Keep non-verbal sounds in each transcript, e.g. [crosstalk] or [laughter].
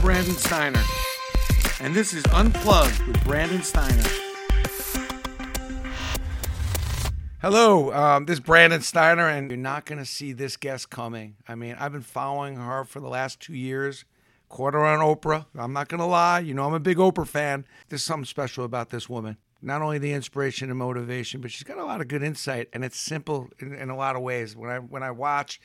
Brandon Steiner, and this is Unplugged with Brandon Steiner. Hello, um, this is Brandon Steiner, and you're not going to see this guest coming. I mean, I've been following her for the last two years. Her on Oprah. I'm not going to lie. You know, I'm a big Oprah fan. There's something special about this woman. Not only the inspiration and motivation, but she's got a lot of good insight, and it's simple in, in a lot of ways. When I when I watch,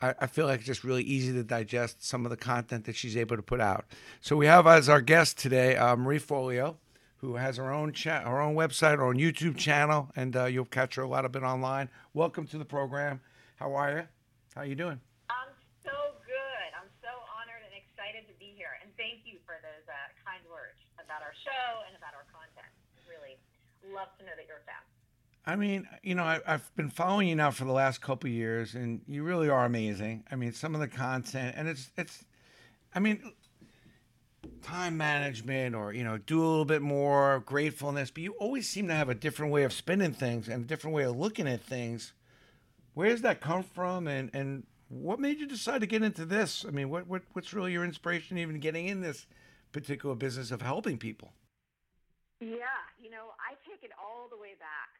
I, I feel like it's just really easy to digest some of the content that she's able to put out. So we have as our guest today uh, Marie Forleo, who has her own chat, her own website, her own YouTube channel, and uh, you'll catch her a lot of it online. Welcome to the program. How are you? How are you doing? I'm so good. I'm so honored and excited to be here, and thank you for those uh, kind words about our show and about our content. Really love to know that you're a fan. I mean, you know, I, have been following you now for the last couple years, and you really are amazing. I mean, some of the content, and it's it's, I mean, time management or you know do a little bit more gratefulness but you always seem to have a different way of spinning things and a different way of looking at things. Where does that come from and and what made you decide to get into this? I mean what, what what's really your inspiration even getting in this particular business of helping people? Yeah you know i take it all the way back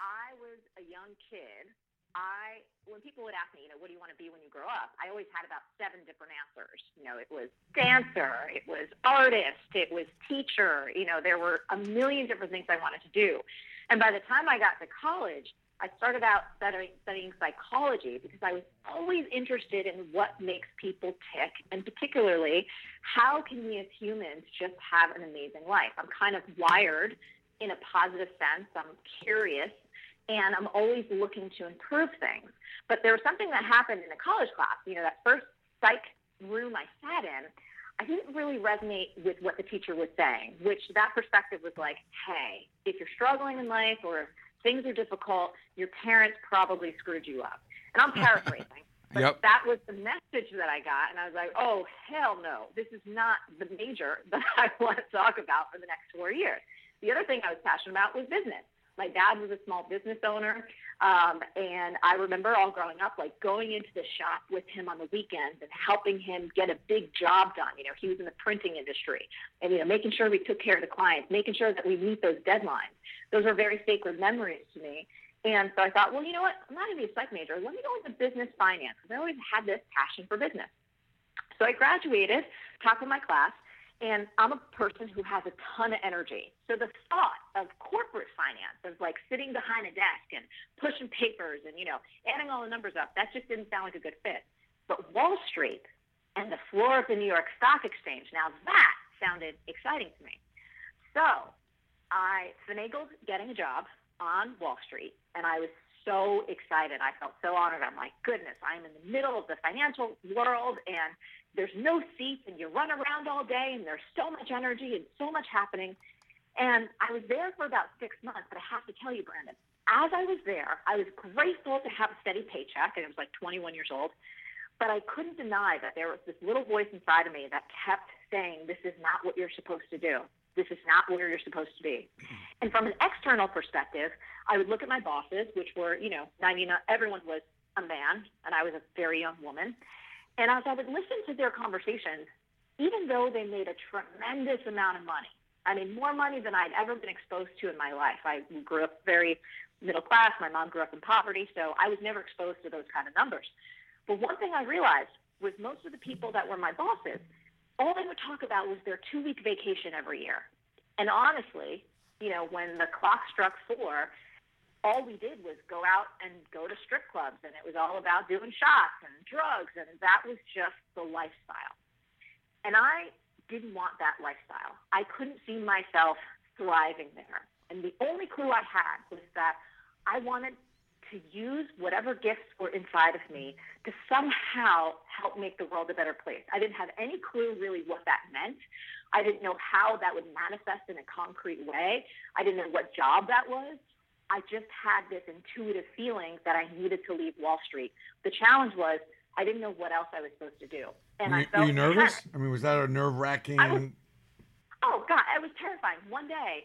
i was a young kid I, when people would ask me, you know, what do you want to be when you grow up? I always had about seven different answers. You know, it was dancer, it was artist, it was teacher. You know, there were a million different things I wanted to do. And by the time I got to college, I started out studying, studying psychology because I was always interested in what makes people tick, and particularly how can we as humans just have an amazing life. I'm kind of wired in a positive sense. I'm curious and I'm always looking to improve things. But there was something that happened in a college class. You know, that first psych room I sat in, I didn't really resonate with what the teacher was saying, which that perspective was like, hey, if you're struggling in life or if things are difficult, your parents probably screwed you up. And I'm [laughs] paraphrasing. But yep. that was the message that I got. And I was like, oh, hell no. This is not the major [laughs] that I want to talk about for the next four years. The other thing I was passionate about was business. My dad was a small business owner, um, and I remember all growing up, like going into the shop with him on the weekends and helping him get a big job done. You know, he was in the printing industry, and you know, making sure we took care of the clients, making sure that we meet those deadlines. Those are very sacred memories to me. And so I thought, well, you know what? I'm not going to be a psych major. Let me go into business finance because I always had this passion for business. So I graduated, talked to my class, and I'm a person who has a ton of energy. So the thought of corporate finance, of like sitting behind a desk and pushing papers and, you know, adding all the numbers up, that just didn't sound like a good fit. But Wall Street and the floor of the New York Stock Exchange, now that sounded exciting to me. So I finagled getting a job on Wall Street, and I was so excited. I felt so honored. I'm like, goodness, I'm in the middle of the financial world, and there's no seats and you run around all day and there's so much energy and so much happening. And I was there for about six months, but I have to tell you, Brandon, as I was there, I was grateful to have a steady paycheck, and I was like 21 years old. But I couldn't deny that there was this little voice inside of me that kept saying, This is not what you're supposed to do. This is not where you're supposed to be. And from an external perspective, I would look at my bosses, which were, you know, 99, everyone was a man, and I was a very young woman. And as I would listen to their conversations, even though they made a tremendous amount of money, I mean, more money than I'd ever been exposed to in my life. I grew up very middle class. My mom grew up in poverty, so I was never exposed to those kind of numbers. But one thing I realized was most of the people that were my bosses, all they would talk about was their two week vacation every year. And honestly, you know, when the clock struck four, all we did was go out and go to strip clubs and it was all about doing shots and drugs and that was just the lifestyle. And I didn't want that lifestyle. I couldn't see myself thriving there. And the only clue I had was that I wanted to use whatever gifts were inside of me to somehow help make the world a better place. I didn't have any clue really what that meant. I didn't know how that would manifest in a concrete way. I didn't know what job that was. I just had this intuitive feeling that I needed to leave Wall Street. The challenge was I didn't know what else I was supposed to do. And were, I felt were you nervous? I mean, was that a nerve wracking? Oh God, it was terrifying. One day,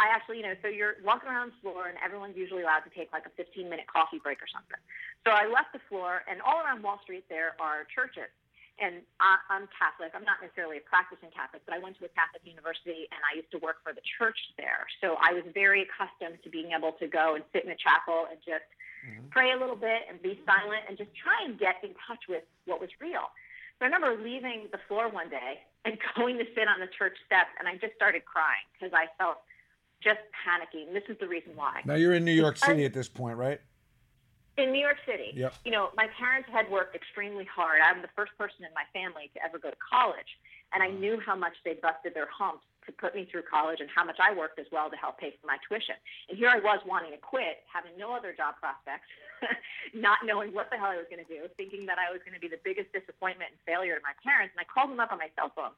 I actually, you know, so you're walking around the floor, and everyone's usually allowed to take like a 15 minute coffee break or something. So I left the floor, and all around Wall Street there are churches. and I, I'm Catholic. I'm not necessarily a practicing Catholic, but I went to a Catholic university and I used to work for the church there. So I was very accustomed to being able to go and sit in a chapel and just mm-hmm. pray a little bit and be silent and just try and get in touch with what was real. So I remember leaving the floor one day and [laughs] going to sit on the church steps, and I just started crying because I felt just panicking. This is the reason why. Now you're in New York City at this point, right? in New York City. Yep. You know, my parents had worked extremely hard. I'm the first person in my family to ever go to college, and I mm. knew how much they busted their humps to put me through college and how much I worked as well to help pay for my tuition. And here I was wanting to quit, having no other job prospects, [laughs] not knowing what the hell I was going to do, thinking that I was going to be the biggest disappointment and failure to my parents. And I called them up on my cell phone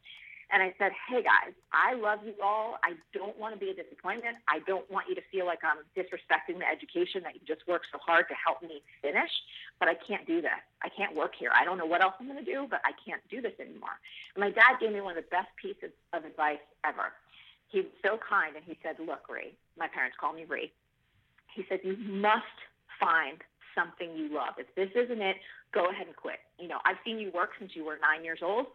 and I said, hey guys, I love you all. I don't want to be a disappointment. I don't want you to feel like I'm disrespecting the education that you just worked so hard to help me finish, but I can't do this. I can't work here. I don't know what else I'm going to do, but I can't do this anymore. And my dad gave me one of the best pieces of advice ever. He was so kind and he said, look, Ree, my parents call me Ree. He said, you must find something you love. If this isn't it, go ahead and quit. You know, I've seen you work since you were nine years old.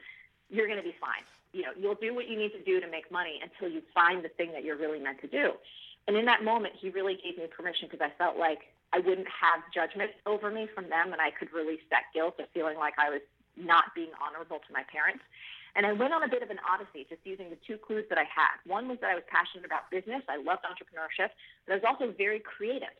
You're going to be fine you know, you'll do what you need to do to make money until you find the thing that you're really meant to do. And in that moment, he really gave me permission because I felt like I wouldn't have judgment over me from them and I could release that guilt of feeling like I was not being honorable to my parents. And I went on a bit of an odyssey, just using the two clues that I had. One was that I was passionate about business. I loved entrepreneurship, but I was also very creative.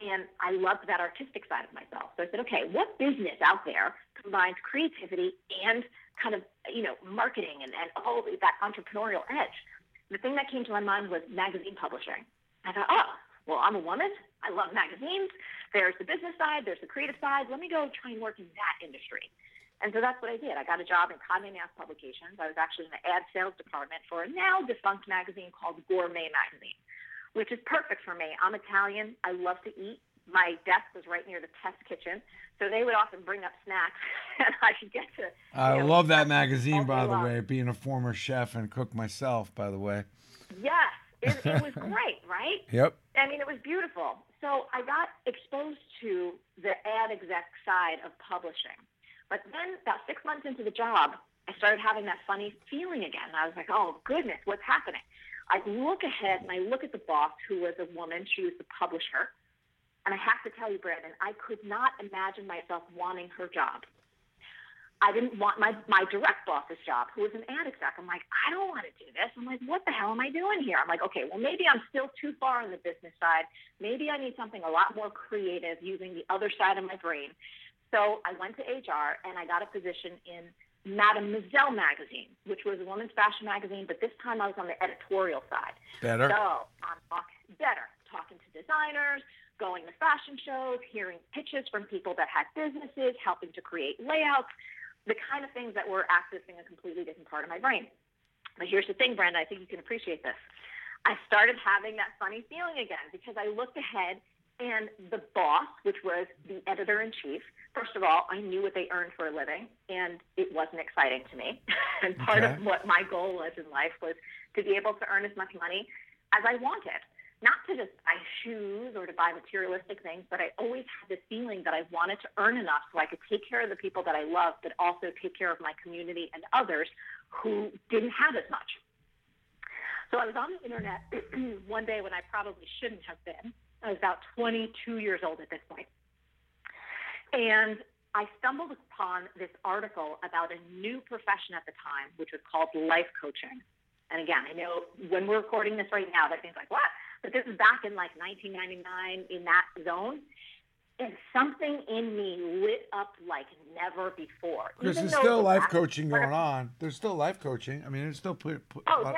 And I loved that artistic side of myself. So I said, okay, what business out there combines creativity and kind of, you know, marketing and, and all that entrepreneurial edge. The thing that came to my mind was magazine publishing. I thought, oh, well, I'm a woman. I love magazines. There's the business side. There's the creative side. Let me go try and work in that industry. And so that's what I did. I got a job in Condé Nast Publications. I was actually in the ad sales department for a now defunct magazine called Gourmet Magazine, which is perfect for me. I'm Italian. I love to eat my desk was right near the test kitchen, so they would often bring up snacks, [laughs] and I could get to. I know, love that magazine, by the way. Being a former chef and cook myself, by the way. Yes, it, it was [laughs] great, right? Yep. I mean, it was beautiful. So I got exposed to the ad exec side of publishing, but then about six months into the job, I started having that funny feeling again. I was like, "Oh goodness, what's happening?" I look ahead and I look at the boss, who was a woman. She was the publisher and I have to tell you, Brandon, I could not imagine myself wanting her job. I didn't want my my direct boss's job, who was an ad exec. I'm like, I don't want to do this. I'm like, what the hell am I doing here? I'm like, okay, well maybe I'm still too far on the business side. Maybe I need something a lot more creative, using the other side of my brain. So I went to HR and I got a position in Mademoiselle magazine, which was a women's fashion magazine, but this time I was on the editorial side. Better. So I'm talking better, talking to designers, going to fashion shows, hearing pitches from people that had businesses, helping to create layouts, the kind of things that were accessing a completely different part of my brain. But here's the thing, Brenda, I think you can appreciate this. I started having that funny feeling again because I looked ahead and the boss, which was the editor in chief, first of all, I knew what they earned for a living, and it wasn't exciting to me. [laughs] and part okay. of what my goal was in life was to be able to earn as much money as I wanted not to just buy shoes or to buy materialistic things, but I always had this feeling that I wanted to earn enough so I could take care of the people that I love, but also take care of my community and others who didn't have as much. So I was on the internet [clears throat] one day when I probably shouldn't have been. I was about 22 years old at this point. And I stumbled upon this article about a new profession at the time, which was called life coaching. And again, I know when we're recording this right now, that seems like, what? But this is back in like 1999 in that zone. And something in me lit up like never before. Because there's still life coaching going on. There's still life coaching. I mean, it's still put. put oh, yeah.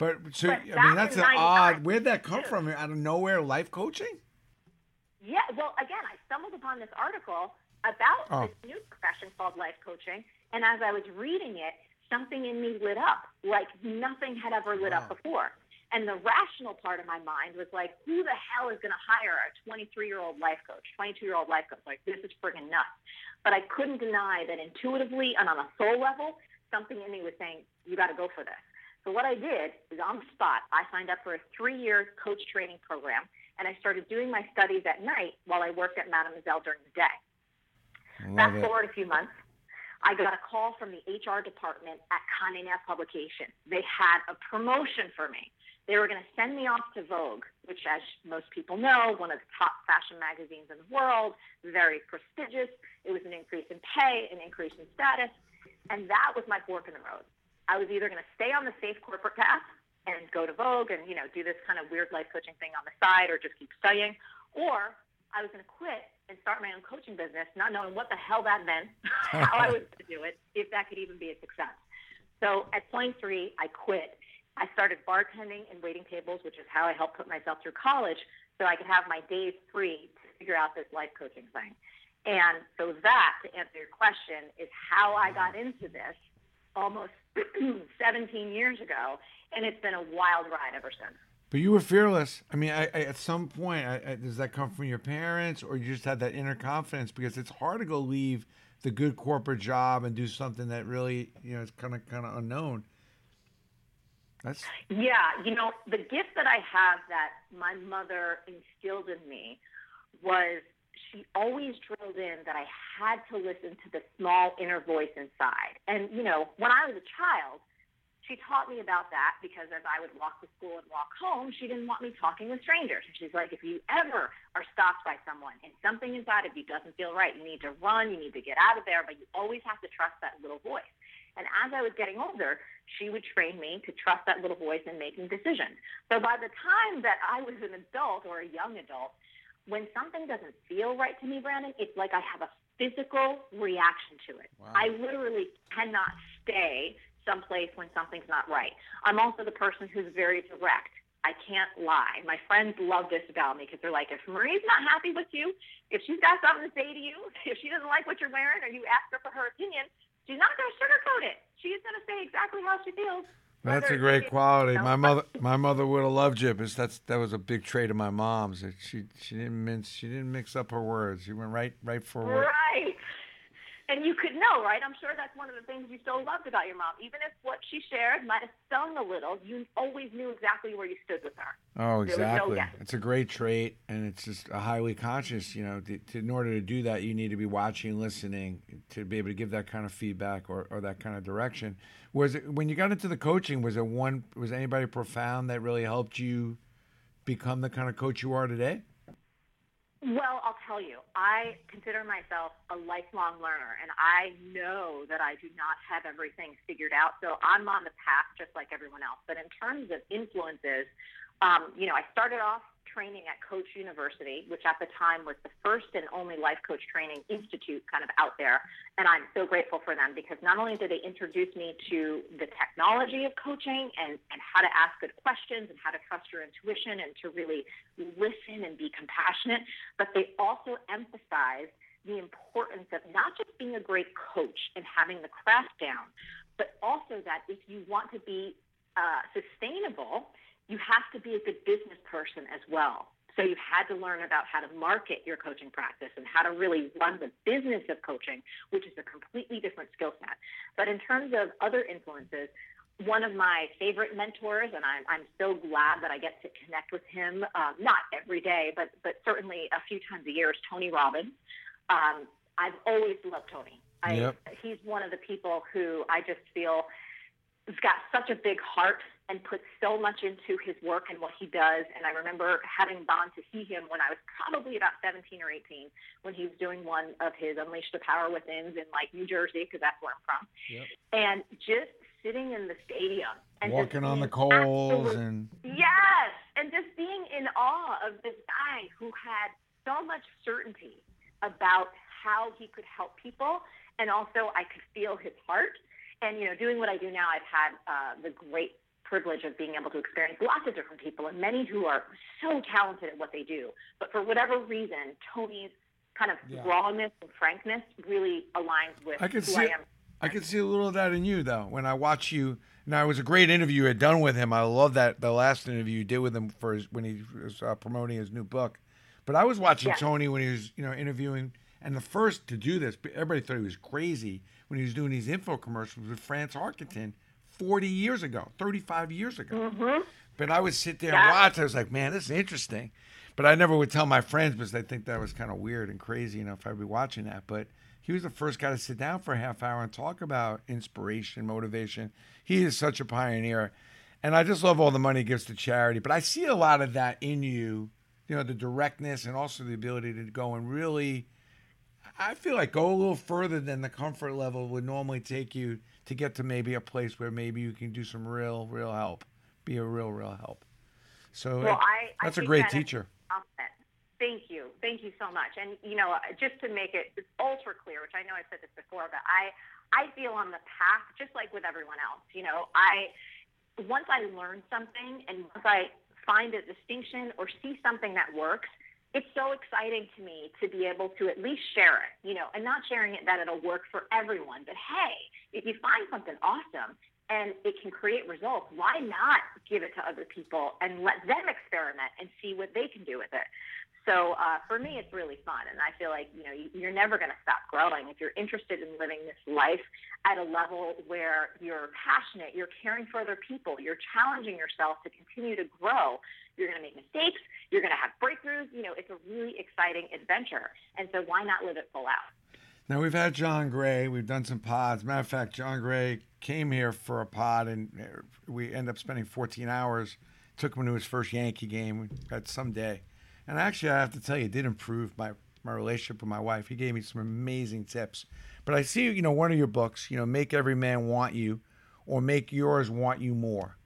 But so but I mean that's an odd. Where'd that come from? Out of nowhere, life coaching? Yeah. Well, again, I stumbled upon this article about oh. this new profession called life coaching, and as I was reading it, something in me lit up like nothing had ever lit wow. up before. And the rational part of my mind was like, who the hell is going to hire a 23 year old life coach, 22 year old life coach? Like, this is friggin' nuts. But I couldn't deny that intuitively and on a soul level, something in me was saying, you got to go for this. So what I did is on the spot, I signed up for a three year coach training program and I started doing my studies at night while I worked at Mademoiselle during the day. Love Fast it. forward a few months. I got a call from the HR department at Condé Nast Publication. They had a promotion for me. They were going to send me off to Vogue, which, as most people know, one of the top fashion magazines in the world, very prestigious. It was an increase in pay, an increase in status, and that was my fork in the road. I was either going to stay on the safe corporate path and go to Vogue and you know do this kind of weird life coaching thing on the side, or just keep studying, or I was going to quit and start my own coaching business, not knowing what the hell that meant, [laughs] how I was going to do it, if that could even be a success. So at 23, I quit. I started bartending and waiting tables, which is how I helped put myself through college so I could have my days free to figure out this life coaching thing. And so that, to answer your question, is how I got into this almost [clears throat] 17 years ago. And it's been a wild ride ever since. But you were fearless. I mean, I, I, at some point, I, does that come from your parents, or you just had that inner confidence? Because it's hard to go leave the good corporate job and do something that really, you know, is kind of kind of unknown. That's yeah. You know, the gift that I have that my mother instilled in me was she always drilled in that I had to listen to the small inner voice inside. And you know, when I was a child she taught me about that because as I would walk to school and walk home, she didn't want me talking with strangers. And she's like, if you ever are stopped by someone and something inside of you doesn't feel right, you need to run, you need to get out of there, but you always have to trust that little voice. And as I was getting older, she would train me to trust that little voice in making decisions. So by the time that I was an adult or a young adult, when something doesn't feel right to me, Brandon, it's like I have a physical reaction to it. Wow. I literally cannot stay someplace when something's not right. I'm also the person who's very direct. I can't lie. My friends love this about me because they're like, if Marie's not happy with you, if she's got something to say to you, [laughs] if she doesn't like what you're wearing or you ask her for her opinion, she's not going to sugarcoat it. She's going to say exactly how she feels. That's a great quality. My [laughs] mother, my mother would have loved you, because that's that was a big trait of my mom's. She she didn't mince, she didn't mix up her words. She went right right for what, right and you could know, right? I'm sure that's one of the things you so loved about your mom. Even if what she shared might have stung a little, you always knew exactly where you stood with her. Oh, exactly. No it's a great trait, and it's just a highly conscious. You know, to, to, in order to do that, you need to be watching, listening, to be able to give that kind of feedback or, or that kind of direction. Was it when you got into the coaching? Was it one? Was anybody profound that really helped you become the kind of coach you are today? Well, I'll tell you, I consider myself a lifelong learner, and I know that I do not have everything figured out. So I'm on the path just like everyone else. But in terms of influences, um, you know, I started off training at Coach University, which at the time was the first and only life coach training institute kind of out there. And I'm so grateful for them because not only did they introduce me to the technology of coaching and, and how to ask good questions and how to trust your intuition and to really listen and be compassionate, but they also emphasized the importance of not just being a great coach and having the craft down, but also that if you want to be uh, sustainable, you have to be a good business person as well. So you've had to learn about how to market your coaching practice and how to really run the business of coaching, which is a completely different skill set. But in terms of other influences, one of my favorite mentors, and I'm, I'm so glad that I get to connect with him, um, not every day, but, but certainly a few times a year, is Tony Robbins. Um, I've always loved Tony. I, yep. He's one of the people who I just feel has got such a big heart and puts so much into his work and what he does. And I remember having gone to see him when I was probably about 17 or 18 when he was doing one of his Unleash the Power Within's in like New Jersey, because that's where I'm from. Yep. And just sitting in the stadium and walking on the coals and yes, and just being in awe of this guy who had so much certainty about how he could help people, and also I could feel his heart. And you know, doing what I do now, I've had uh, the great privilege of being able to experience lots of different people and many who are so talented at what they do. But for whatever reason, Tony's kind of yeah. rawness and frankness really aligns with I who see, I am. I can see a little of that in you though. When I watch you now, it was a great interview you had done with him. I love that the last interview you did with him for his, when he was uh, promoting his new book. But I was watching yeah. Tony when he was, you know, interviewing, and the first to do this, everybody thought he was crazy when he was doing these info commercials with Fran Tarkenton 40 years ago, 35 years ago. Mm-hmm. But I would sit there yeah. and watch. I was like, man, this is interesting. But I never would tell my friends because they think that was kind of weird and crazy, you know, if I'd be watching that. But he was the first guy to sit down for a half hour and talk about inspiration, motivation. He is such a pioneer. And I just love all the money he gives to charity. But I see a lot of that in you, you know, the directness and also the ability to go and really, I feel like go a little further than the comfort level would normally take you to get to maybe a place where maybe you can do some real, real help, be a real, real help. So well, I, that's I a great that teacher. Thank you. Thank you so much. And, you know, just to make it ultra clear, which I know I've said this before, but I, I feel on the path, just like with everyone else, you know, I, once I learn something and once I find a distinction or see something that works, it's so exciting to me to be able to at least share it, you know, and not sharing it that it'll work for everyone, but hey, if you find something awesome and it can create results, why not give it to other people and let them experiment and see what they can do with it? So uh, for me, it's really fun, and I feel like you know you're never going to stop growing if you're interested in living this life at a level where you're passionate, you're caring for other people, you're challenging yourself to continue to grow. You're going to make mistakes, you're going to have breakthroughs. You know, it's a really exciting adventure, and so why not live it full out? Now we've had John Gray, we've done some pods. Matter of fact, John Gray came here for a pod, and uh, we ended up spending 14 hours. Took him to his first Yankee game. Had some day and actually, I have to tell you, it did improve my, my relationship with my wife. He gave me some amazing tips. But I see, you know, one of your books, you know, Make Every Man Want You or Make Yours Want You More.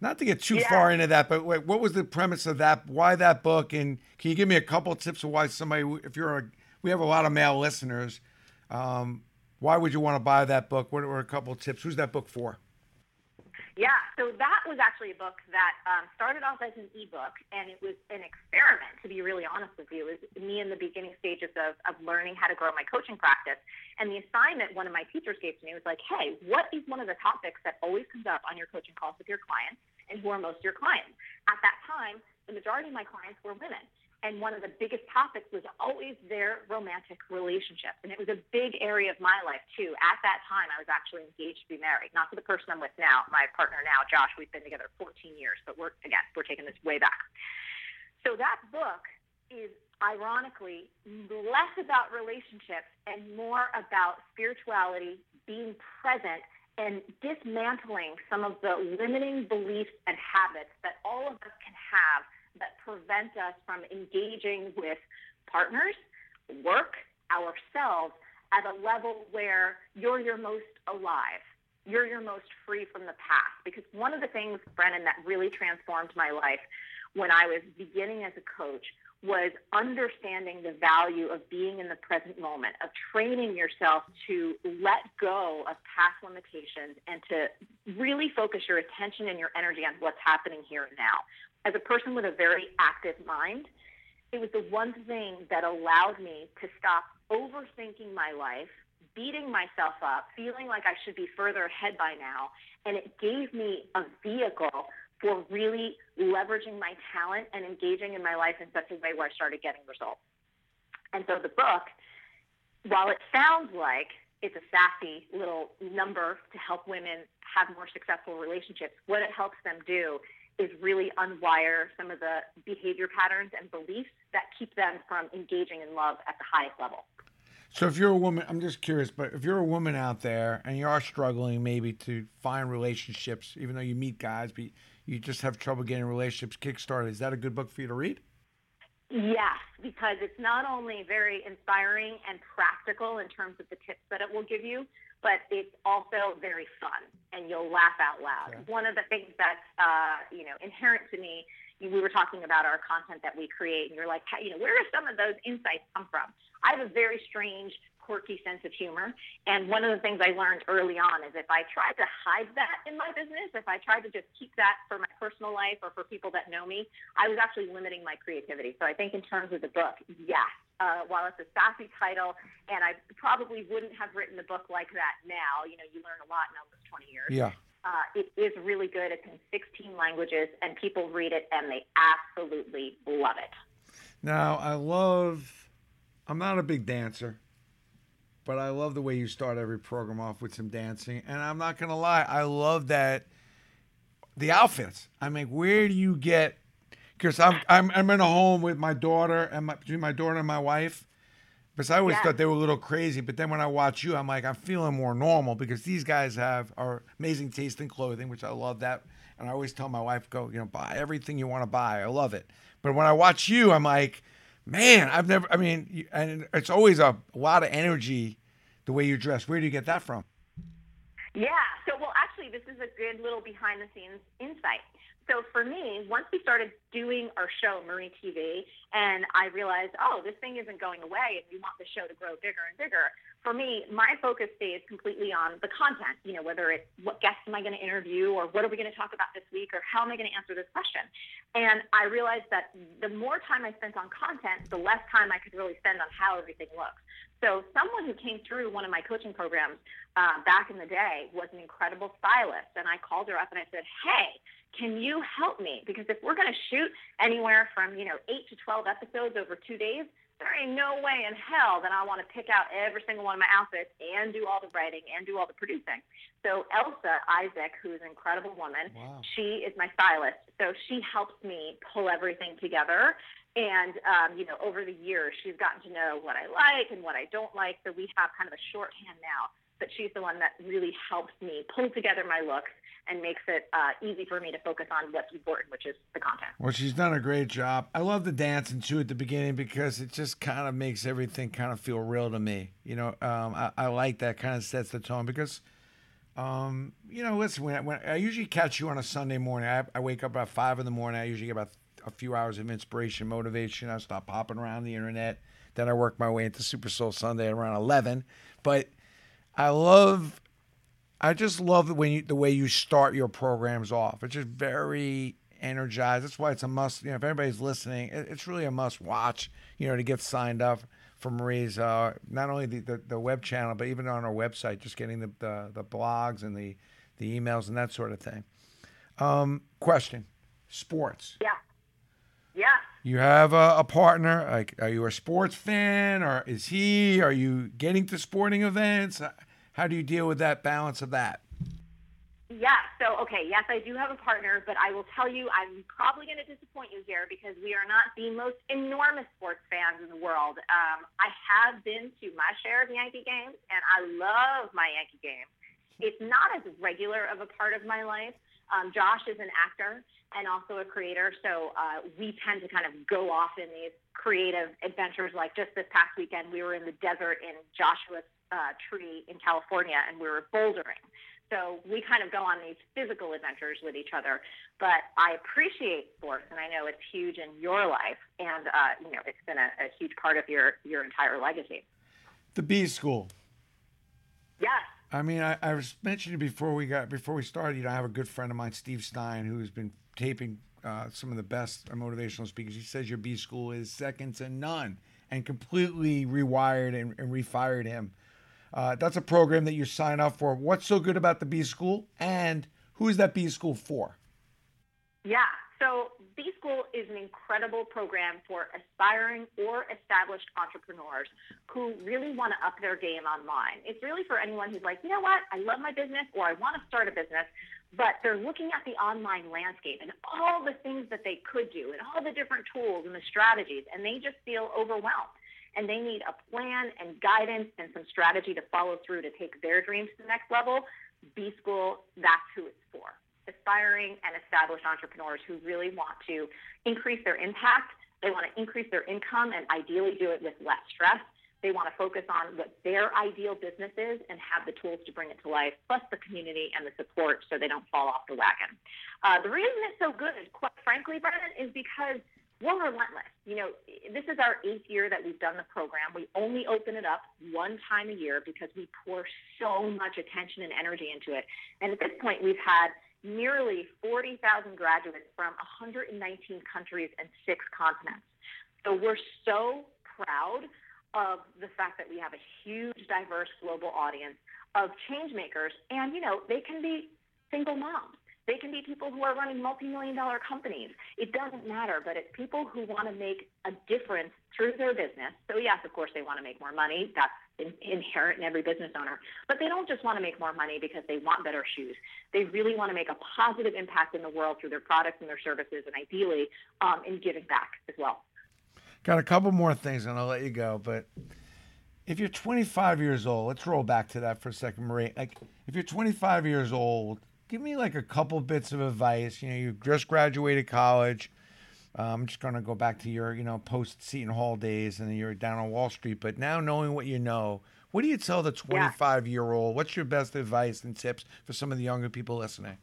Not to get too yeah. far into that, but wait, what was the premise of that? Why that book? And can you give me a couple of tips of why somebody, if you're a, we have a lot of male listeners, um, why would you want to buy that book? What were a couple of tips? Who's that book for? Yeah, so that was actually a book that um, started off as an ebook, and it was an experiment, to be really honest with you. It was me in the beginning stages of, of learning how to grow my coaching practice. And the assignment one of my teachers gave to me was like, hey, what is one of the topics that always comes up on your coaching calls with your clients, and who are most of your clients? At that time, the majority of my clients were women. And one of the biggest topics was always their romantic relationship. And it was a big area of my life, too. At that time, I was actually engaged to be married, not to the person I'm with now, my partner now, Josh. We've been together 14 years, but we're, again, we're taking this way back. So that book is ironically less about relationships and more about spirituality, being present, and dismantling some of the limiting beliefs and habits that all of us can have that prevent us from engaging with partners, work, ourselves at a level where you're your most alive. You're your most free from the past. Because one of the things, Brennan, that really transformed my life when I was beginning as a coach was understanding the value of being in the present moment, of training yourself to let go of past limitations and to really focus your attention and your energy on what's happening here and now as a person with a very active mind, it was the one thing that allowed me to stop overthinking my life, beating myself up, feeling like I should be further ahead by now. And it gave me a vehicle for really leveraging my talent and engaging in my life in such a way where I started getting results. And so the book, while it sounds like it's a sassy little number to help women have more successful relationships, what it helps them do is really unwire some of the behavior patterns and beliefs that keep them from engaging in love at the highest level. So if you're a woman, I'm just curious, but if you're a woman out there and you are struggling maybe to find relationships, even though you meet guys, but you just have trouble getting relationships kickstarted, is that a good book for you to read? Yes, because it's not only very inspiring and practical in terms of the tips that it will give you, but it's also very fun and you'll laugh out loud. Yeah. One of the things that's uh, you know inherent to me, we were talking about our content that we create, and you're like, you know, where do some of those insights come from? I have a very strange quirky sense of humor. And one of the things I learned early on is if I tried to hide that in my business, if I tried to just keep that for my personal life or for people that know me, I was actually limiting my creativity. So I think in terms of the book, yes. Uh, while it's a sassy title, and I probably wouldn't have written a book like that now, you know, you learn a lot in almost 20 years. Yeah. Uh, it is really good. It's in 16 languages, and people read it and they absolutely love it. Now, I love, I'm not a big dancer but I love the way you start every program off with some dancing. And I'm not gonna lie, I love that the outfits. I mean, where do you get? Because I'm, I'm I'm in a home with my daughter and my between my daughter and my wife. Because I always Yeah. thought they were a little crazy, but then when I watch you, I'm like, I'm feeling more normal because these guys have are amazing taste in clothing, which I love that. And I always tell my wife, go, you know, buy everything you want to buy. I love it. But when I watch you, I'm like, man, I've never. I mean, and it's always a lot of energy, the way you dress. Where do you get that from? Yeah. So, well, actually, this is a good little behind the scenes insight. So, for me, once we started doing our show, Marie TV, and I realized, oh, this thing isn't going away, and we want the show to grow bigger and bigger. For me, my focus stays completely on the content. You know, whether it's what guests am I going to interview, or what are we going to talk about this week, or how am I going to answer this question. And I realized that the more time I spent on content, the less time I could really spend on how everything looks. So, someone who came through one of my coaching programs uh, back in the day was an incredible stylist. And I called her up and I said, Hey, can you help me? Because if we're going to shoot anywhere from, you know, eight to 12 episodes over two days, there ain't no way in hell that I want to pick out every single one of my outfits and do all the writing and do all the producing. So Elsa Isaac, who's an incredible woman, Wow. she is my stylist. So she helps me pull everything together. And, um, you know, over the years, she's gotten to know what I like and what I don't like. So we have kind of a shorthand now. But she's the one that really helps me pull together my looks and makes it uh, easy for me to focus on what's important, which is the content. Well, she's done a great job. I love the dancing too at the beginning because it just kind of makes everything kind of feel real to me. You know, um, I, I like that kind of sets the tone because, um, you know, listen, when, I- when I usually catch you on a Sunday morning, I, I wake up about five in the morning. I usually get about a few hours of inspiration, motivation. I stop popping around the internet. Then I work my way into Super Soul Sunday around eleven. But I love I just love the way you, the way you start your programs off. It's just very energized. That's why it's a must. You know, if anybody's listening, it, it's really a must watch. You know, to get signed up for Marie's uh, not only the, the, the web channel, but even on our website, just getting the, the, the blogs and the the emails and that sort of thing. Um, question: Sports. Yeah. Yeah. You have a, a partner. Like, are you a sports fan, or is he? Are you getting to sporting events? How do you deal with that balance of that? Yeah. So, okay. Yes, I do have a partner, but I will tell you, I'm probably going to disappoint you here because we are not the most enormous sports fans in the world. Um, I have been to my share of Yankee games, and I love my Yankee games. It's not as regular of a part of my life. Um, Josh is an actor and also a creator, so uh, we tend to kind of go off in these creative adventures. Like just this past weekend, we were in the desert in Joshua's uh, Tree in California, and we were bouldering. So we kind of go on these physical adventures with each other. But I appreciate sports, and I know it's huge in your life, and uh, you know it's been a, a huge part of your your entire legacy. The B School. Yes. I mean, I, I was mentioning before we got before we started. You know, I have a good friend of mine, Steve Stein, who's been taping uh, some of the best motivational speakers. He says your B School is second to none, and completely rewired and, and refired him. Uh, that's a program that you sign up for. What's so good about the B School, and who is that B School for? Yeah. So B School is an incredible program for aspiring or established entrepreneurs who really want to up their game online. It's really for anyone who's like, you know what, I love my business or I want to start a business, but they're looking at the online landscape and all the things that they could do and all the different tools and the strategies, and they just feel overwhelmed. And they need a plan and guidance and some strategy to follow through to take their dreams to the next level. B School, that's who it's for aspiring and established entrepreneurs who really want to increase their impact. They want to increase their income and ideally do it with less stress. They want to focus on what their ideal business is and have the tools to bring it to life, plus the community and the support so they don't fall off the wagon. Uh, the reason it's so good, quite frankly, Brennan, is because we're relentless. You know, this is our eighth year that we've done the program. We only open it up one time a year because we pour so much attention and energy into it. And at this point, we've had nearly 40,000 graduates from 119 countries and six continents. So we're so proud of the fact that we have a huge, diverse global audience of change makers. And, you know, they can be single moms. They can be people who are running multi-million dollar companies. It doesn't matter, but it's people who want to make a difference through their business. So yes, of course, they want to make more money. That's in, inherent in every business owner. But they don't just want to make more money because they want better shoes. They really want to make a positive impact in the world through their products and their services, and ideally um, in giving back as well. Got a couple more things, and I'll let you go. But if you're 25 years old, let's roll back to that for a second, Marie. Like, if you're 25 years old, give me like a couple bits of advice. You know, you just graduated college. Uh, I'm just going to go back to your, you know, post Seton Hall days and you're down on Wall Street. But now knowing what you know, what do you tell the 25 year old? What's your best advice and tips for some of the younger people listening?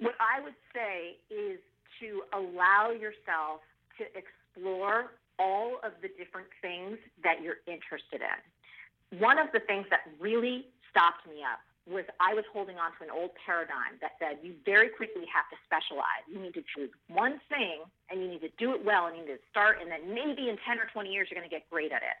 What I would say is to allow yourself to explore all of the different things that you're interested in. One of the things that really stopped me up was I was holding on to an old paradigm that said you very quickly have to specialize. You need to choose one thing and you need to do it well and you need to start and then maybe in 10 or 20 years you're going to get great at it.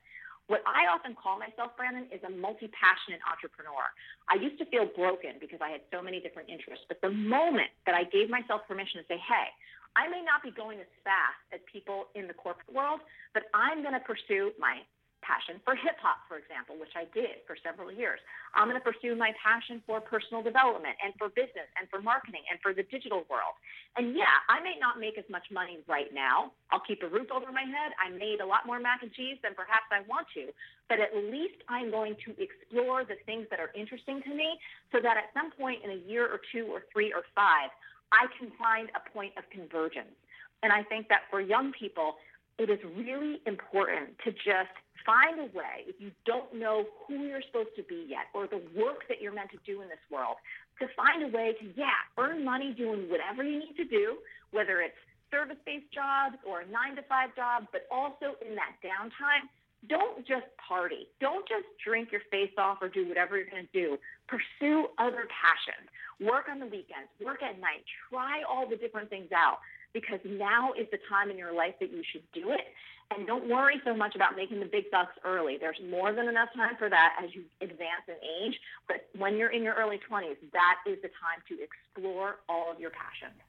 What I often call myself, Brandon, is a multi passionate entrepreneur. I used to feel broken because I had so many different interests. But the moment that I gave myself permission to say, hey, I may not be going as fast as people in the corporate world, but I'm going to pursue my passion for hip hop, for example, which I did for several years. I'm going to pursue my passion for personal development and for business and for marketing and for the digital world. And yeah, I may not make as much money right now. I'll keep a roof over my head. I made a lot more mac and cheese than perhaps I want to, but at least I'm going to explore the things that are interesting to me so that at some point in a year or two or three or five, I can find a point of convergence. And I think that for young people, it is really important to just find a way, if you don't know who you're supposed to be yet or the work that you're meant to do in this world, to find a way to, yeah, earn money doing whatever you need to do, whether it's service based jobs or a nine to five job, but also in that downtime, don't just party. Don't just drink your face off or do whatever you're going to do. Pursue other passions. Work on the weekends, work at night, try all the different things out because now is the time in your life that you should do it. And don't worry so much about making the big bucks early. There's more than enough time for that as you advance in age. But when you're in your early 20s, that is the time to explore all of your passions.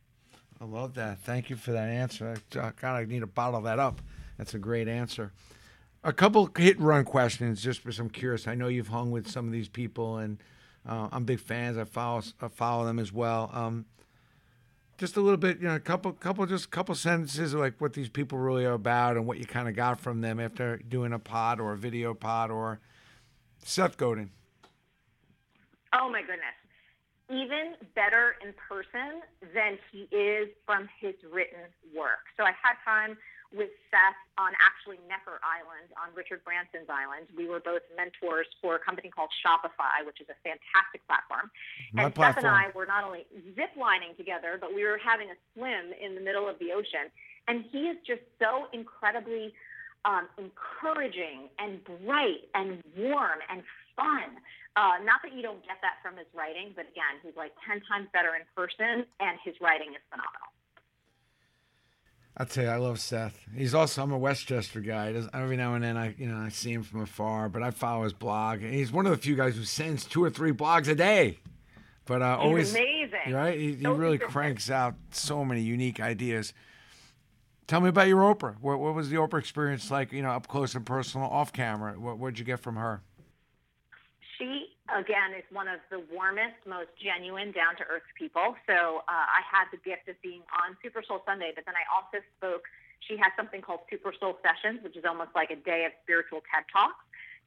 I love that. Thank you for that answer. God, I need to bottle that up. That's a great answer. A couple hit run questions, just because I'm curious. I know you've hung with some of these people, and uh, I'm big fans. I follow I follow them as well. Um, just a little bit, you know, a couple, couple, just a couple sentences like what these people really are about and what you kind of got from them after doing a pod or a video pod or Seth Godin. Oh my goodness. Even better in person than he is from his written work. So I had time with Seth on actually Necker Island, on Richard Branson's island. We were both mentors for a company called Shopify, which is a fantastic platform. My and platform. Seth and I were not only zip lining together, but we were having a swim in the middle of the ocean. And he is just so incredibly um, encouraging and bright and warm and fun. Uh, not that you don't get that from his writing, but again, he's like 10 times better in person, and his writing is phenomenal. I'll tell you, I love Seth. He's also I'm a Westchester guy. Every now and then I you know I see him from afar, but I follow his blog. He's one of the few guys who sends two or three blogs a day. But uh, always amazing. right. He, he really cranks out so many unique ideas. Tell me about your Oprah. What, what was the Oprah experience like? You know, up close and personal, off camera. What what'd you get from her? She, again, is one of the warmest, most genuine, down to earth people. So uh, I had the gift of being on Super Soul Sunday, but then I also spoke. She has something called Super Soul Sessions, which is almost like a day of spiritual TED Talks.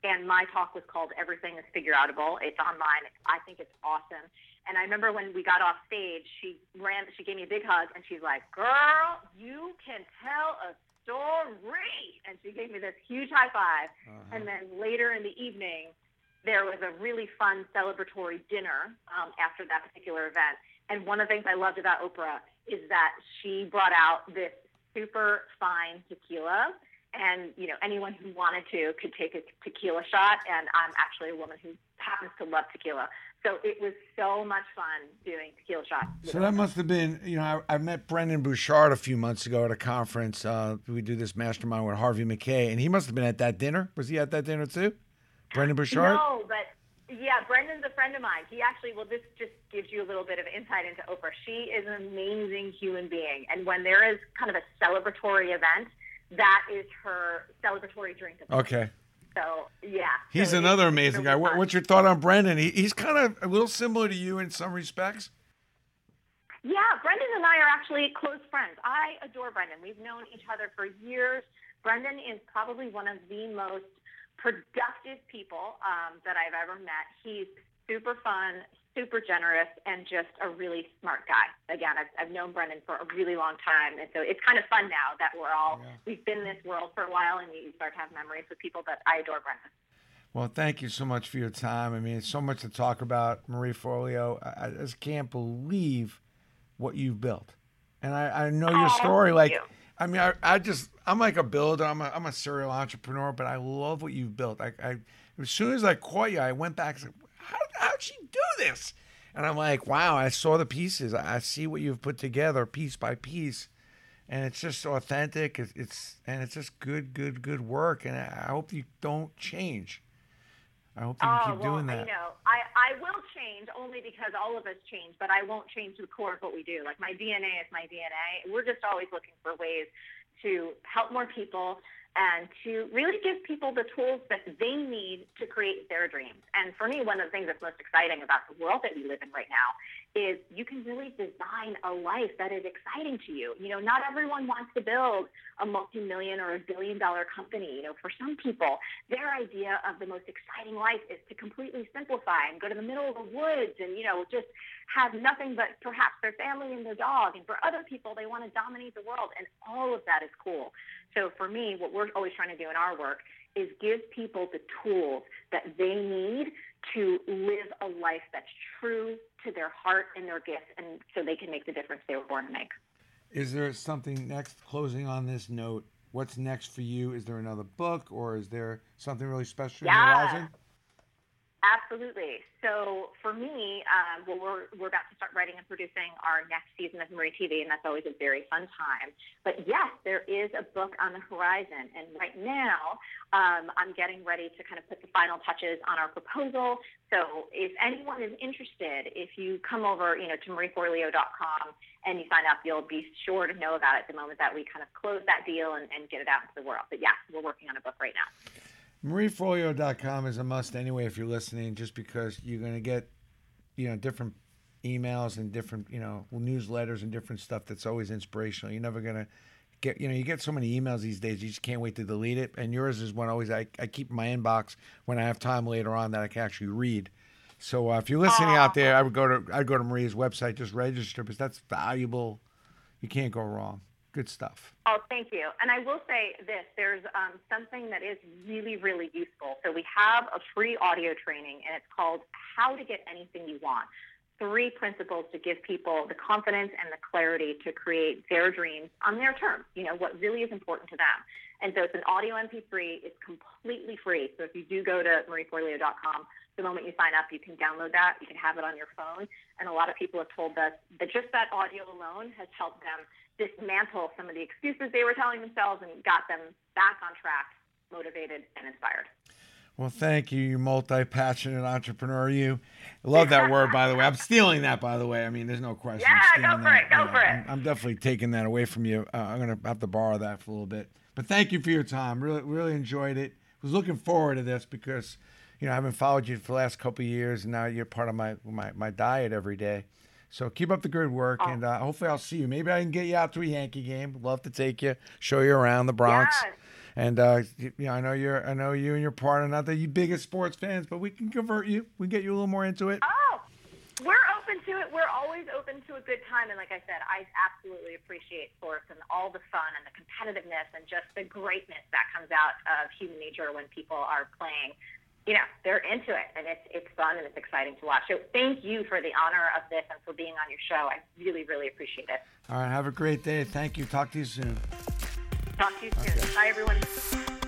And my talk was called Everything is Figure Outable. It's online. I think it's awesome. And I remember when we got off stage, she ran, she gave me a big hug, and she's like, "Girl, you can tell a story." And she gave me this huge high 5 And then later in the evening, there was a really fun celebratory dinner um, after that particular event. And one of the things I loved about Oprah is that she brought out this super fine tequila. And, you know, anyone who wanted to could take a tequila shot. And I'm actually a woman who happens to love tequila. So it was so much fun doing tequila shots. So that must have been, you know, I, I met Brendon Burchard a few months ago at a conference. Uh, we do this mastermind with Harvey Mackay, and he must have been at that dinner. Was he at that dinner too? Brendon Burchard? No, but yeah, Brendon's a friend of mine. He actually, well, this just gives you a little bit of insight into Oprah. She is an amazing human being. And when there is kind of a celebratory event, that is her celebratory drink. Of. Okay. So, yeah. He's So another amazing guy. What, what's your thought on Brendon? He, he's kind of a little similar to you in some respects. Yeah, Brendon and I are actually close friends. I adore Brendon. We've known each other for years. Brendon is probably one of the most productive people um, that I've ever met. He's super fun, super generous, and just a really smart guy. Again, I've, I've known Brendon for a really long time, and so it's kind of fun now that we're all yeah. we've been in this world for a while, and you start to have memories with people. But I adore Brendon. Well, thank you so much for your time. I mean, it's so much to talk about, Marie Forleo. I, I just can't believe what you've built, and I, I know your oh, story. Like, you. I mean, I, I just I'm like a builder. I'm a I'm a serial entrepreneur, but I love what you've built. I, I as soon as I caught you, I went back. And said, How how'd she do this? And I'm like, wow, I saw the pieces. I see what you've put together piece by piece. And it's just authentic. It's, it's and it's just good, good, good work. And I hope you don't change. I hope you oh, keep well, doing that. You know, I, I will change only because all of us change, but I won't change the core of what we do. Like my DNA is my DNA. We're just always looking for ways to help more people and to really give people the tools that they need to create their dreams. And for me, one of the things that's most exciting about the world that we live in right now is you can really design a life that is exciting to you. You know, not everyone wants to build a multi-million or a billion dollar company. You know, for some people, their idea of the most exciting life is to completely simplify and go to the middle of the woods and, you know, just have nothing but perhaps their family and their dog. And for other people, they want to dominate the world. And all of that is cool. So for me, what we're always trying to do in our work is give people the tools that they need to live a life that's true to their heart and their gifts, and so they can make the difference they were born to make. Is there something next? Closing on this note, what's next for you? Is there another book, or is there something really special yeah. in the horizon? Absolutely. So for me, um, well, we're, we're about to start writing and producing our next season of Marie TV, and that's always a very fun time. But yes, there is a book on the horizon, and right now um, I'm getting ready to kind of put the final touches on our proposal. So if anyone is interested, if you come over, you know, to marieforleo.com and you sign up, you'll be sure to know about it the moment that we kind of close that deal and, and get it out into the world. But yes, we're working on a book right now. MarieForleo.com is a must anyway if you're listening, just because you're going to get, you know, different emails and different, you know, newsletters and different stuff that's always inspirational. You're never going to get, you know, you get so many emails these days, you just can't wait to delete it. And yours is one always I, I keep in my inbox when I have time later on that I can actually read. So uh, if you're listening out there, I would go to I'd go to Marie's website, just register because that's valuable. You can't go wrong. Good stuff. Oh, thank you. And I will say this there's um, something that is really, really useful. So we have a free audio training, and it's called How to Get Anything You Want. Three principles to give people the confidence and the clarity to create their dreams on their terms, you know, what really is important to them. And so it's an audio MP3. It's completely free. So if you do go to marieforleo.com, the moment you sign up, you can download that. You can have it on your phone. And a lot of people have told us that just that audio alone has helped them dismantle some of the excuses they were telling themselves and got them back on track, motivated, and inspired. Well, thank you, you multi-passionate entrepreneur. You love that word, by the way. I'm stealing that, by the way. I mean, there's no question. Yeah, go for it. Go for it. I'm, I'm, definitely taking that away from you. Uh, I'm gonna have to borrow that for a little bit. But thank you for your time. Really, really enjoyed it. Was looking forward to this because, you know, I haven't followed you for the last couple of years, and now you're part of my my, my diet every day. So keep up the good work, oh. and uh, hopefully I'll see you. Maybe I can get you out to a Yankee game. Love to take you, show you around the Bronx. Yes. And uh, you know, I know you're, I know you and your partner, not that you biggest sports fans, but we can convert you. We can get you a little more into it. Oh, we're open to it. We're always open to a good time. And like I said, I absolutely appreciate sports and all the fun and the competitiveness and just the greatness that comes out of human nature when people are playing you know, they're into it and it's it's fun and it's exciting to watch. So thank you for the honor of this and for being on your show. I really, really appreciate it. All right, have a great day. Thank you. Talk to you soon. Talk to you soon. Okay. Bye everyone.